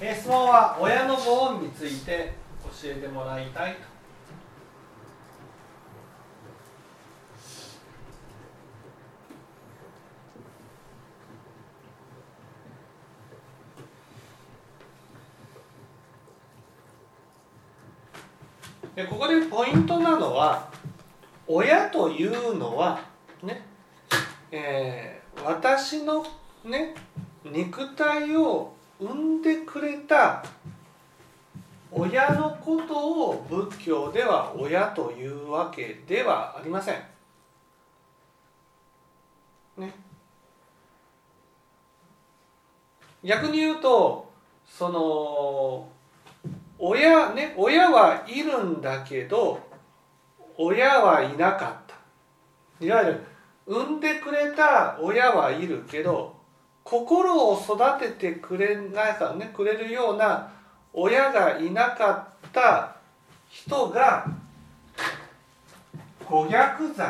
え質問は親のご恩について教えてもらいたいと。でここでポイントなのは親というのはね、えー、私のね肉体を産んでくれた親のことを仏教では親というわけではありません。ね。逆に言うとその親ね親はいるんだけど親はいなかったいわゆる産んでくれた親はいるけど心を育ててくれないかねくれるような親がいなかった人が五逆罪。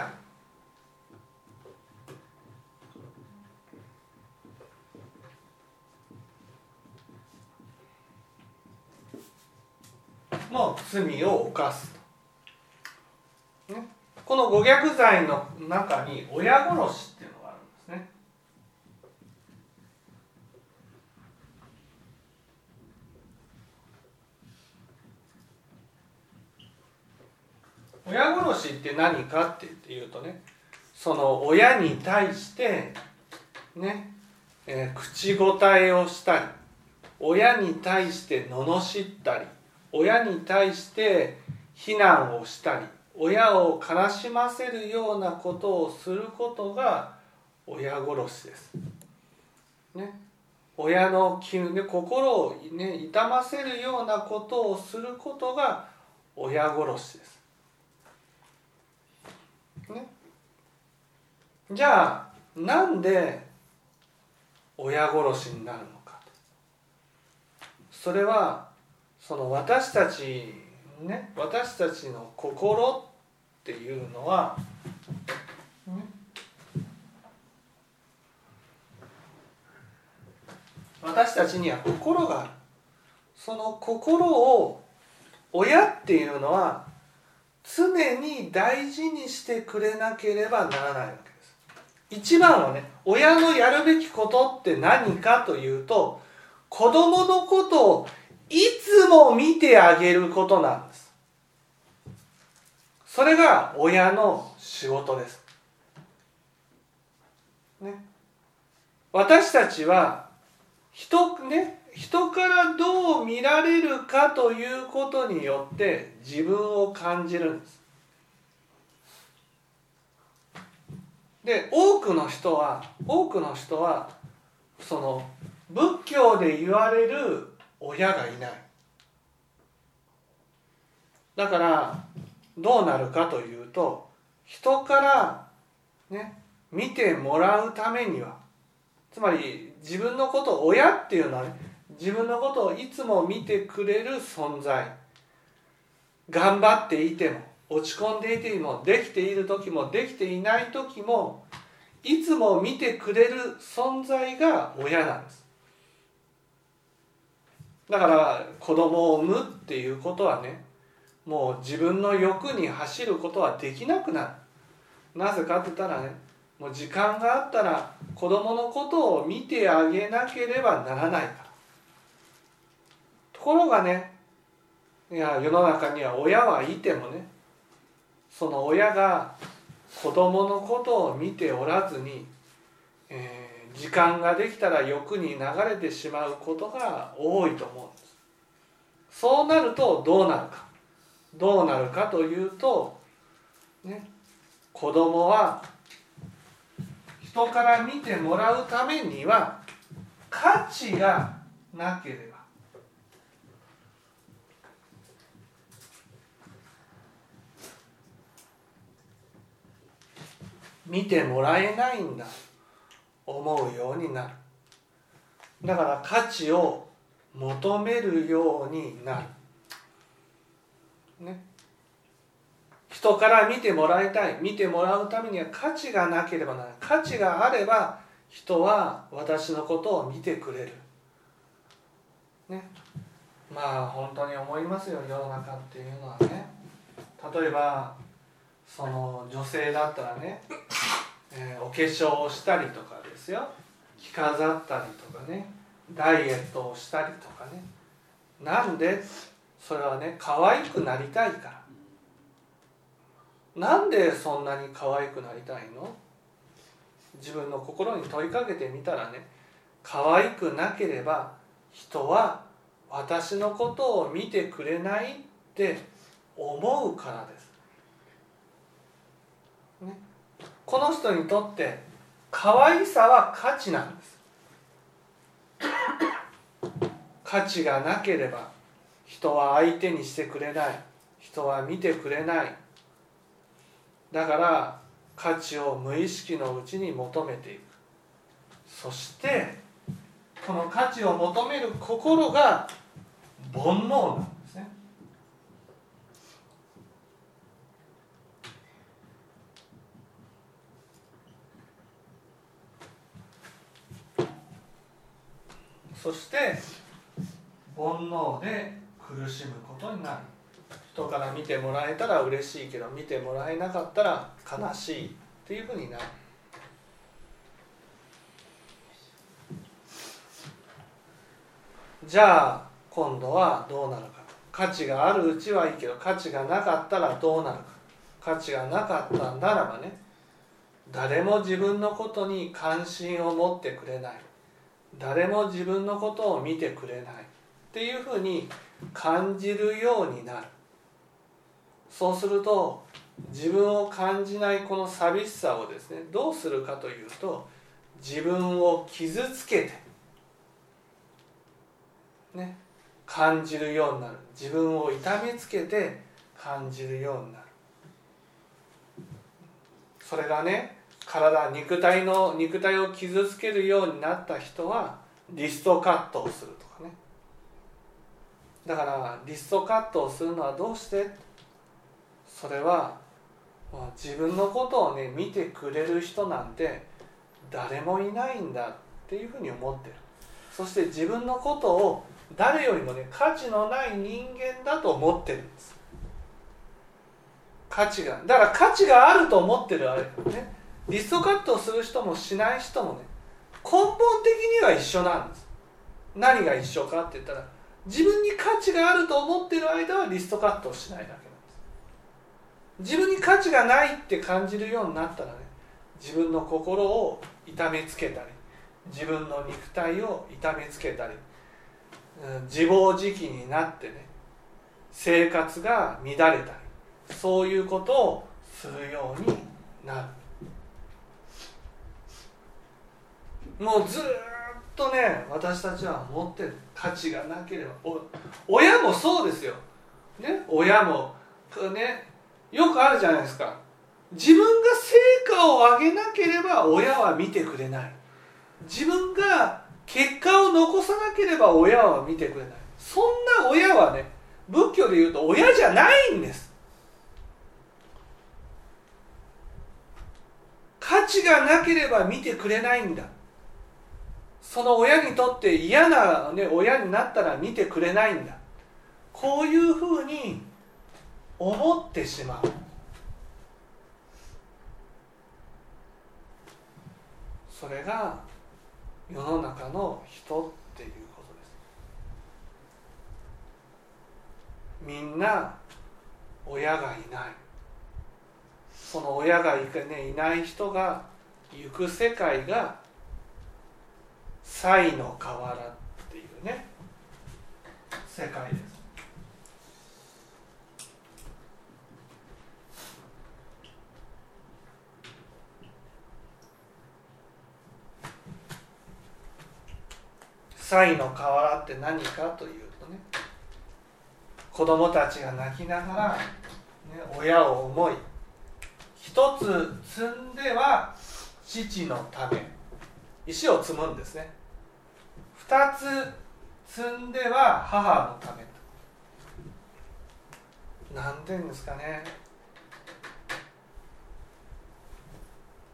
の罪を犯すと、ね、この五逆罪の中に親殺しっていうのがあるんですね。親殺しって何かっていうとねその親に対してね、えー、口答えをしたり親に対して罵ったり親に対して非難をしたり親を悲しませるようなことをすることが親殺しです。ね、親の心を、ね、痛ませるようなことをすることが親殺しです。じゃあなんで親殺しになるのかそれはその私たちね私たちの心っていうのは、ね、私たちには心がある。その心を親っていうのは常に大事にしてくれなければならないわけ。一番はね親のやるべきことって何かというと子供のことをいつも見てあげることなんです。それが親の仕事です、ね、私たちは人ね人からどう見られるかということによって自分を感じるんです。で多くの人は多くの人はその仏教で言われる親がいない。だからどうなるかというと人からね見てもらうためにはつまり自分のこと親っていうのはね自分のことをいつも見てくれる存在。頑張っていても落ち込んでいてもできている時もできていない時もいつも見てくれる存在が親なんです。だから子供を産むっていうことはねもう自分の欲に走ることはできなくなる。なぜかって言ったらねもう時間があったら子供のことを見てあげなければならない。からところがねいや世の中には親はいてもねその親が子供のことを見ておらずに、えー時間ができたら欲に流れてしまうことが多いと思うんです。そうなるとどうなるか。どうなるかというとね子供は人から見てもらうためには価値がなければ見てもらえないんだ。思うようになる。だから価値を求めるようになる。ね。人から見てもらいたい。見てもらうためには価値がなければならない。価値があれば人は私のことを見てくれる。ね。まあ本当に思いますよ。世の中っていうのはね。例えばその女性だったらね、えー、お化粧をしたりとかですよ。着飾ったりとかね。ダイエットをしたりとかね。なんで？それはね可愛くなりたいから。なんでそんなに可愛くなりたいの？自分の心に問いかけてみたらね。可愛くなければ人は私のことを見てくれないって思うからです、ね、この人にとって可愛さは価値なんです。価値がなければ人は相手にしてくれない。人は見てくれない。だから価値を無意識のうちに求めていく。そしてこの価値を求める心が煩悩なんですねそして煩悩で苦しむことになる。人から見てもらえたら嬉しいけど見てもらえなかったら悲しいっていうふうになる。じゃあ今度はどうなるか価値があるうちはいいけど価値がなかったらどうなるか。価値がなかったならばね誰も自分のことに関心を持ってくれない。誰も自分のことを見てくれないっていうふうに感じるようになる。そうすると自分を感じないこの寂しさをですねどうするかというと自分を傷つけてね感じるようになる。自分を痛めつけて感じるようになる。それがね体肉体の肉体を傷つけるようになった人はリストカットをするとかね。だからリストカットをするのはどうして？それは自分のことをね見てくれる人なんて誰もいないんだっていうふうに思ってる。そして自分のことを誰よりもね価値のない人間だと思ってるんです。価値がだから価値があると思ってるあれね。リストカットをする人もしない人もね根本的には一緒なんです。何が一緒かって言ったら自分に価値があると思ってる間はリストカットをしないだけなんです。自分に価値がないって感じるようになったらね自分の心を痛めつけたり自分の肉体を痛めつけたり自暴自棄になってね生活が乱れたりそういうことをするようになる。もうずっとね私たちは持ってる価値がなければ親もそうですよ、ね、親もねよくあるじゃないですか。自分が成果を上げなければ親は見てくれない。自分が結果を残さなければ親は見てくれない。そんな親はね仏教で言うと親じゃないんです。価値がなければ見てくれないんだ。その親にとって嫌な、ね、親になったら見てくれないんだ。こういうふうに思ってしまう。それが世の中の人っていうことです。みんな親がいない。その親がい,、ね、いない人が行く世界が才の河原っていうね世界です。才の河原って何かというとね子供たちが泣きながら、ね、親を思い一つ積んでは父のため石を積むんですね。二つ積んでは母のためと。何て言うんですかね。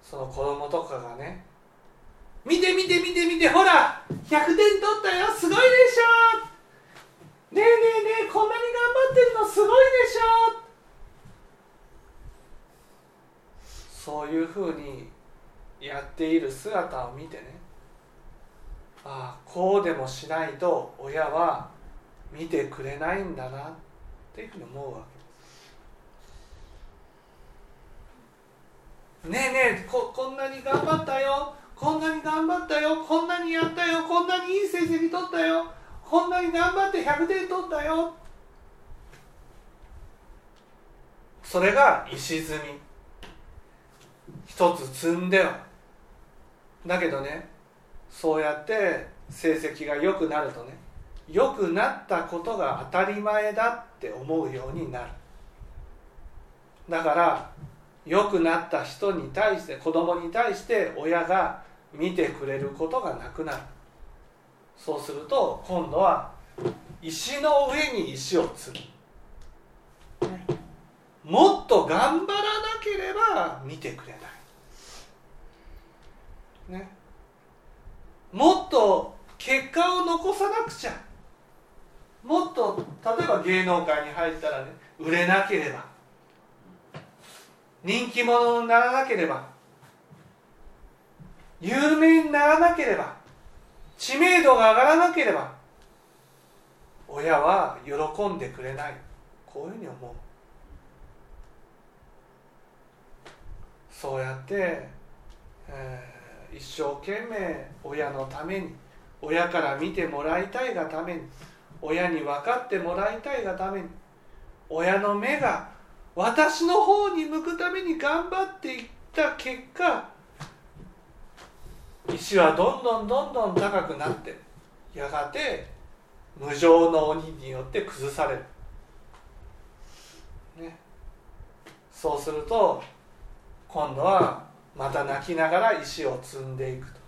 その子供とかがね。見て見て見て見てほら100点取ったよ。すごいでしょ。ねえねえねえこんなに頑張ってるのすごいでしょ。そういうふうにやっている姿を見てね。ああこうでもしないと親は見てくれないんだなっていうふうに思うわけです。ねえねえここんなに頑張ったよ。こんなに頑張ったよ。こんなにやったよ。こんなにいい成績取ったよ。こんなに頑張って100点取ったよ。それが石積み。一つ積んでは。だけどねそうやって成績が良くなるとね良くなったことが当たり前だって思うようになる。だから良くなった人に対して子供に対して親が見てくれることがなくなる。そうすると今度は石の上に石を積む。もっと頑張らなければ見てくれない。ね。もっと結果を残さなくちゃ。もっと例えば芸能界に入ったらね売れなければ。人気者にならなければ。有名にならなければ。知名度が上がらなければ。親は喜んでくれない。こういうふうに思う。そうやって、えー、一生懸命親のために親から見てもらいたいがために親に分かってもらいたいがために親の目が私の方に向くために頑張っていった結果石はどんどんどんどん高くなってやがて無常の鬼によって崩される、ね、そうすると今度はまた泣きながら石を積んでいくと。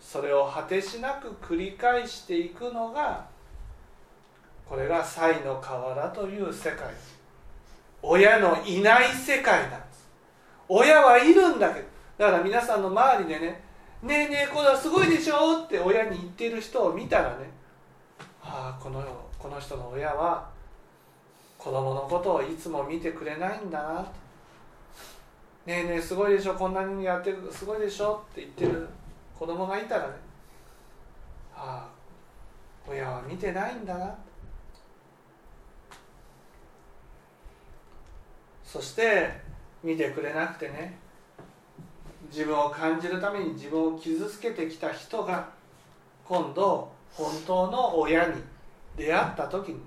それを果てしなく繰り返していくのがこれが才の河原という世界。親のいない世界なんです。親はいるんだけどだから皆さんの周りでね「ねえねえこれはすごいでしょ」って親に言ってる人を見たらねああこのこの人の親は子供のことをいつも見てくれないんだなと「ねえねえすごいでしょこんなにやってるすごいでしょ」って言ってる子供がいたらね。ああ親は見てないんだな。そして見てくれなくてね。自分を感じるために自分を傷つけてきた人が今度本当の親に出会った時にね。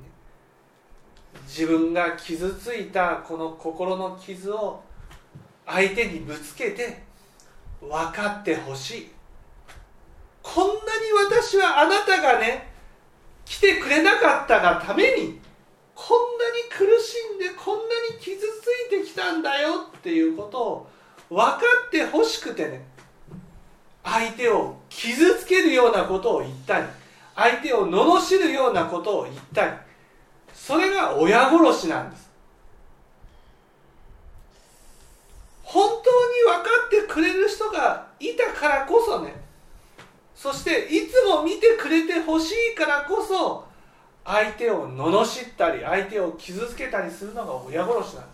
自分が傷ついたこの心の傷を相手にぶつけて分かってほしい。こんなに私はあなたがね来てくれなかったがためにこんなに苦しんでこんなに傷ついてきたんだよっていうことを分かってほしくてね相手を傷つけるようなことを言ったり相手を罵るようなことを言ったりそれが親殺しなんです本当に分かってくれる人がいたからこそね。そしていつも見てくれてほしいからこそ相手を罵ったり相手を傷つけたりするのが親殺しなんです。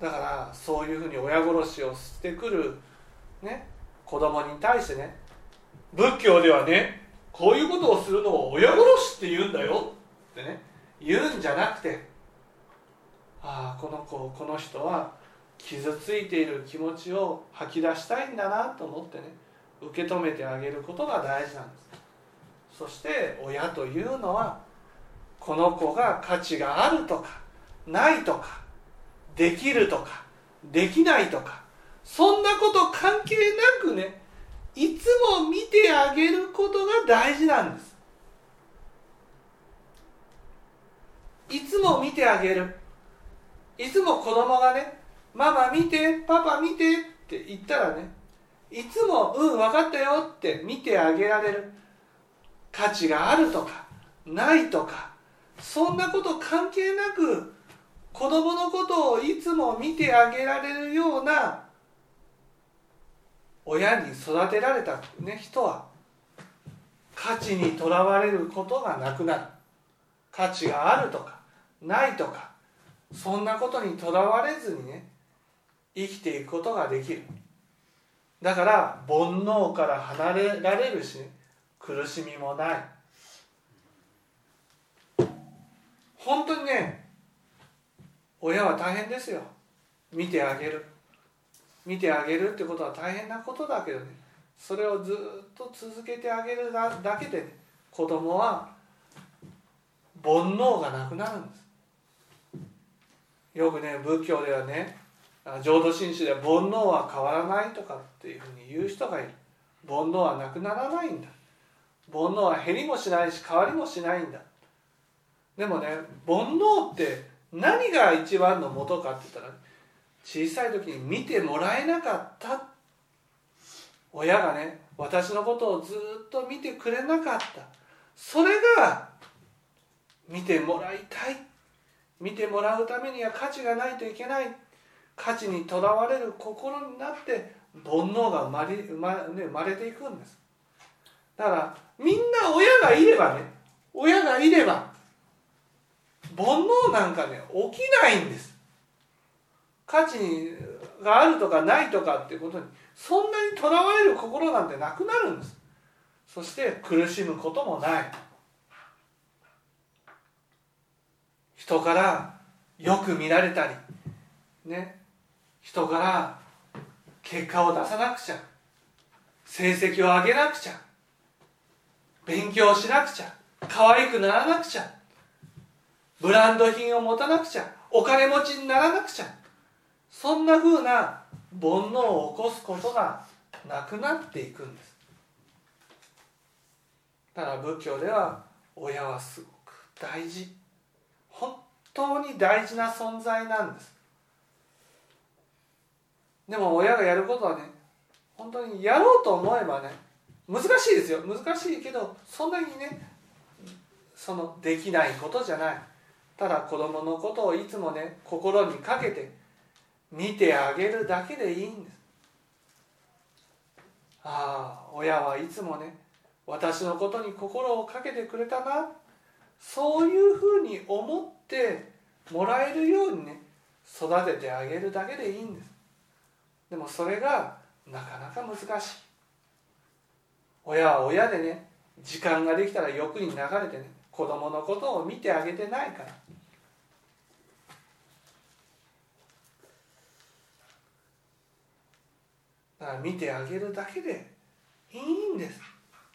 だからそういうふうに親殺しをしてくるね子供に対してね仏教ではねこういうことをするのを親殺しって言うんだよってね言うんじゃなくてああこの子この人は傷ついている気持ちを吐き出したいんだなと思ってね受け止めてあげることが大事なんです。そして親というのはこの子が価値があるとかないとかできるとかできないとかそんなこと関係なくねいつも見てあげることが大事なんです。いつも見てあげる。いつも子供がね「ママ見てパパ見て」って言ったらねいつも「うん分かったよ」って見てあげられる。価値があるとかないとかそんなこと関係なく子供のことをいつも見てあげられるような親に育てられた、ね、人は価値にとらわれることがなくなる。価値があるとかないとかそんなことにとらわれずにね生きていくことができる。だから煩悩から離れられるし、苦しみもない。本当にね親は大変ですよ。見てあげる。見てあげるってことは大変なことだけどねそれをずっと続けてあげるだけで、ね、子供は煩悩がなくなるんです。よくね仏教ではね浄土真宗では煩悩は変わらないとかっていうふうに言う人がいる。煩悩はなくならないんだ。煩悩は減りもしないし変わりもしないんだ。でもね煩悩って何が一番の元かって言ったら小さい時に見てもらえなかった。親がね私のことをずっと見てくれなかった。それが見てもらいたい見てもらうためには価値がないといけない。価値にとらわれる心になって煩悩が生まれ,、生まね、生まれていくんです。だからみんな親がいればね親がいれば煩悩なんかね起きないんです。価値があるとかないとかっていうことにそんなにとらわれる心なんてなくなるんです。そして苦しむこともない。人からよく見られたりね。人から結果を出さなくちゃ。成績を上げなくちゃ。勉強しなくちゃ。可愛くならなくちゃ。ブランド品を持たなくちゃ。お金持ちにならなくちゃ。そんなふうな煩悩を起こすことがなくなっていくんです。ただ仏教では親はすごく大事。本当に大事な存在なんです。でも親がやることはね本当にやろうと思えばね難しいですよ。難しいけどそんなにねそのできないことじゃない。ただ子供のことをいつもね心にかけて見てあげるだけでいいんです。ああ親はいつもね私のことに心をかけてくれたな。そういうふうに思ってもらえるようにね育ててあげるだけでいいんです。でもそれがなかなか難しい。親は親でね時間ができたら欲に流れてね子供のことを見てあげてないから。だから見てあげるだけでいいんです。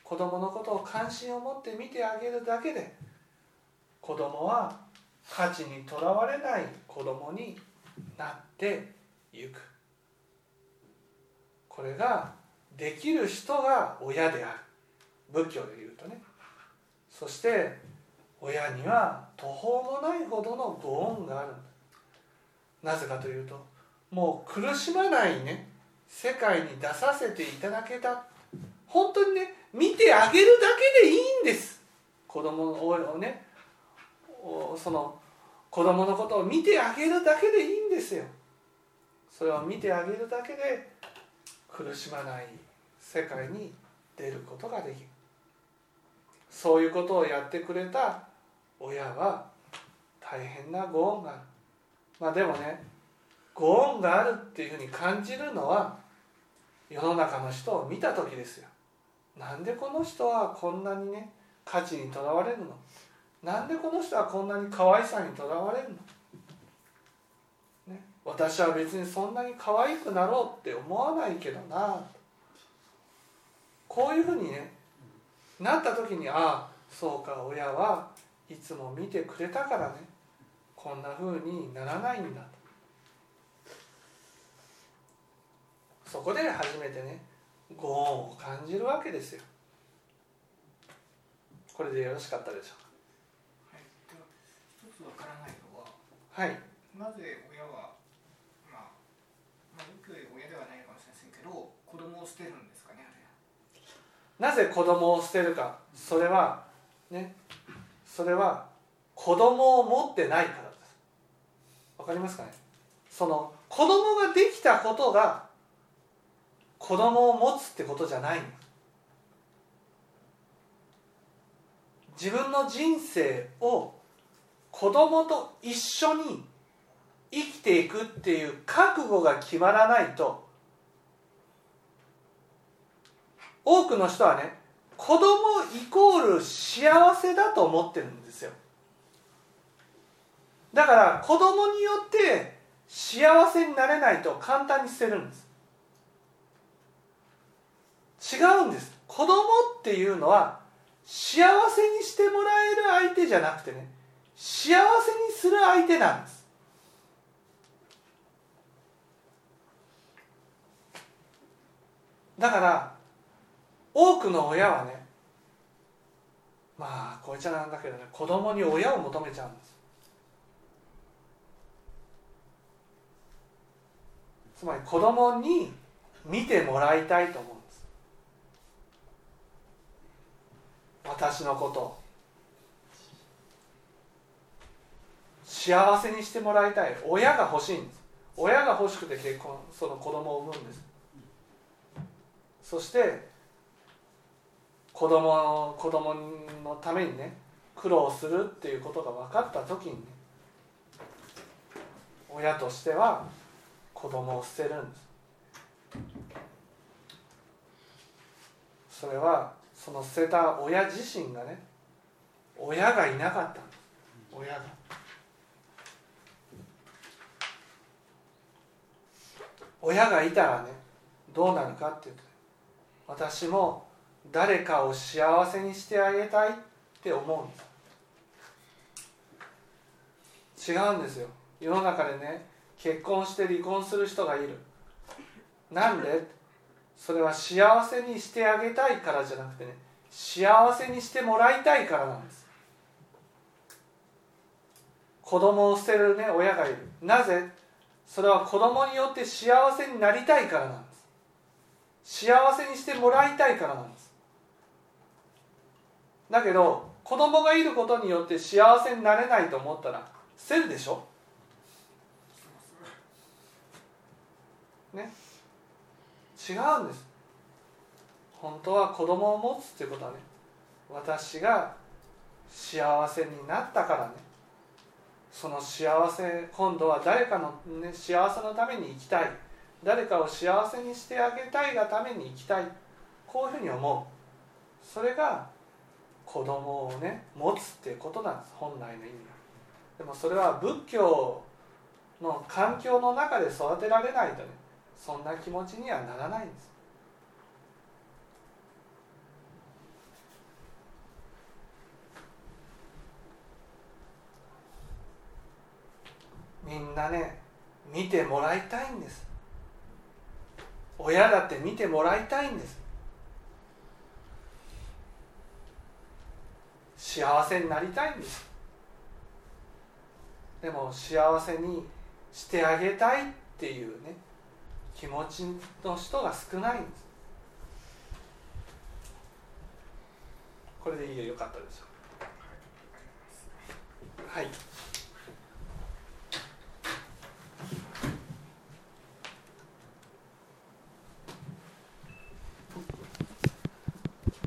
子供のことを関心を持って見てあげるだけで。子供は価値にとらわれない子供になっていく。これができる人が親である。仏教で言うとね。そして親には途方もないほどのご恩があるなぜかというともう苦しまないね。世界に出させていただけた。本当にね見てあげるだけでいいんです。子供をねその子供のことを見てあげるだけでいいんですよ。それを見てあげるだけで苦しまない世界に出ることができる。そういうことをやってくれた親は大変なご恩がある。まあでもねご恩があるっていうふうに感じるのは世の中の人を見た時ですよ。なんでこの人はこんなにね価値にとらわれるの？なんでこの人はこんなに可愛さにとらわれるの、ね、私は別にそんなに可愛くなろうって思わないけどな。こういうふうにねなった時にああそうか親はいつも見てくれたからね。こんなふうにならないんだと。そこで初めてねご恩を感じるわけですよ。これでよろしかったでしょうかはい。なぜ親は、まあ、まあ、仏教で親ではないかもしれませんけど子供を捨てるんですかねなぜ子供を捨てるか。それはねそれは子供を持ってないからです。わかりますかね？その子供ができたことが子供を持つってことじゃない自分の人生を子供と一緒に生きていくっていう覚悟が決まらないと多くの人はね子供イコール幸せだと思ってるんですよ。だから子供によって幸せになれないと簡単に捨てるんです。違うんです。子供っていうのは幸せにしてもらえる相手じゃなくてね幸せにする相手なんです。だから多くの親はねまあこいつなんだけどね子供に親を求めちゃうんです。つまり子供に見てもらいたいと思うんです。私のことを。幸せにしてもらいたい。親が欲しいんです。親が欲しくて結婚その子供を産むんです。そして子供子供のためにね苦労するっていうことが分かった時にね親としては子供を捨てるんです。それはその捨てた親自身がね親がいなかったんです。親が。親がいたらねどうなるかっていうと私も誰かを幸せにしてあげたいって思うんです。違うんですよ。世の中でね結婚して離婚する人がいる。なんで？それは幸せにしてあげたいからじゃなくてね幸せにしてもらいたいからなんです。子供を捨てるね親がいる。なぜ？それは子供によって幸せになりたいからなんです。幸せにしてもらいたいからなんです。だけど子供がいることによって幸せになれないと思ったら捨てるでしょ？ね？違うんです。本当は子供を持つっていうことはね私が幸せになったからね。その幸せ今度は誰かの、ね、幸せのために生きたい。誰かを幸せにしてあげたいがために生きたい。こういうふうに思う。それが子供をね持つっていうことなんです本来の意味は。でもそれは仏教の環境の中で育てられないとねそんな気持ちにはならないんですみんなね見てもらいたいんです。親だって見てもらいたいんです。幸せになりたいんです。でも幸せにしてあげたいっていうね気持ちの人が少ないんです。これでいいよよかったですはい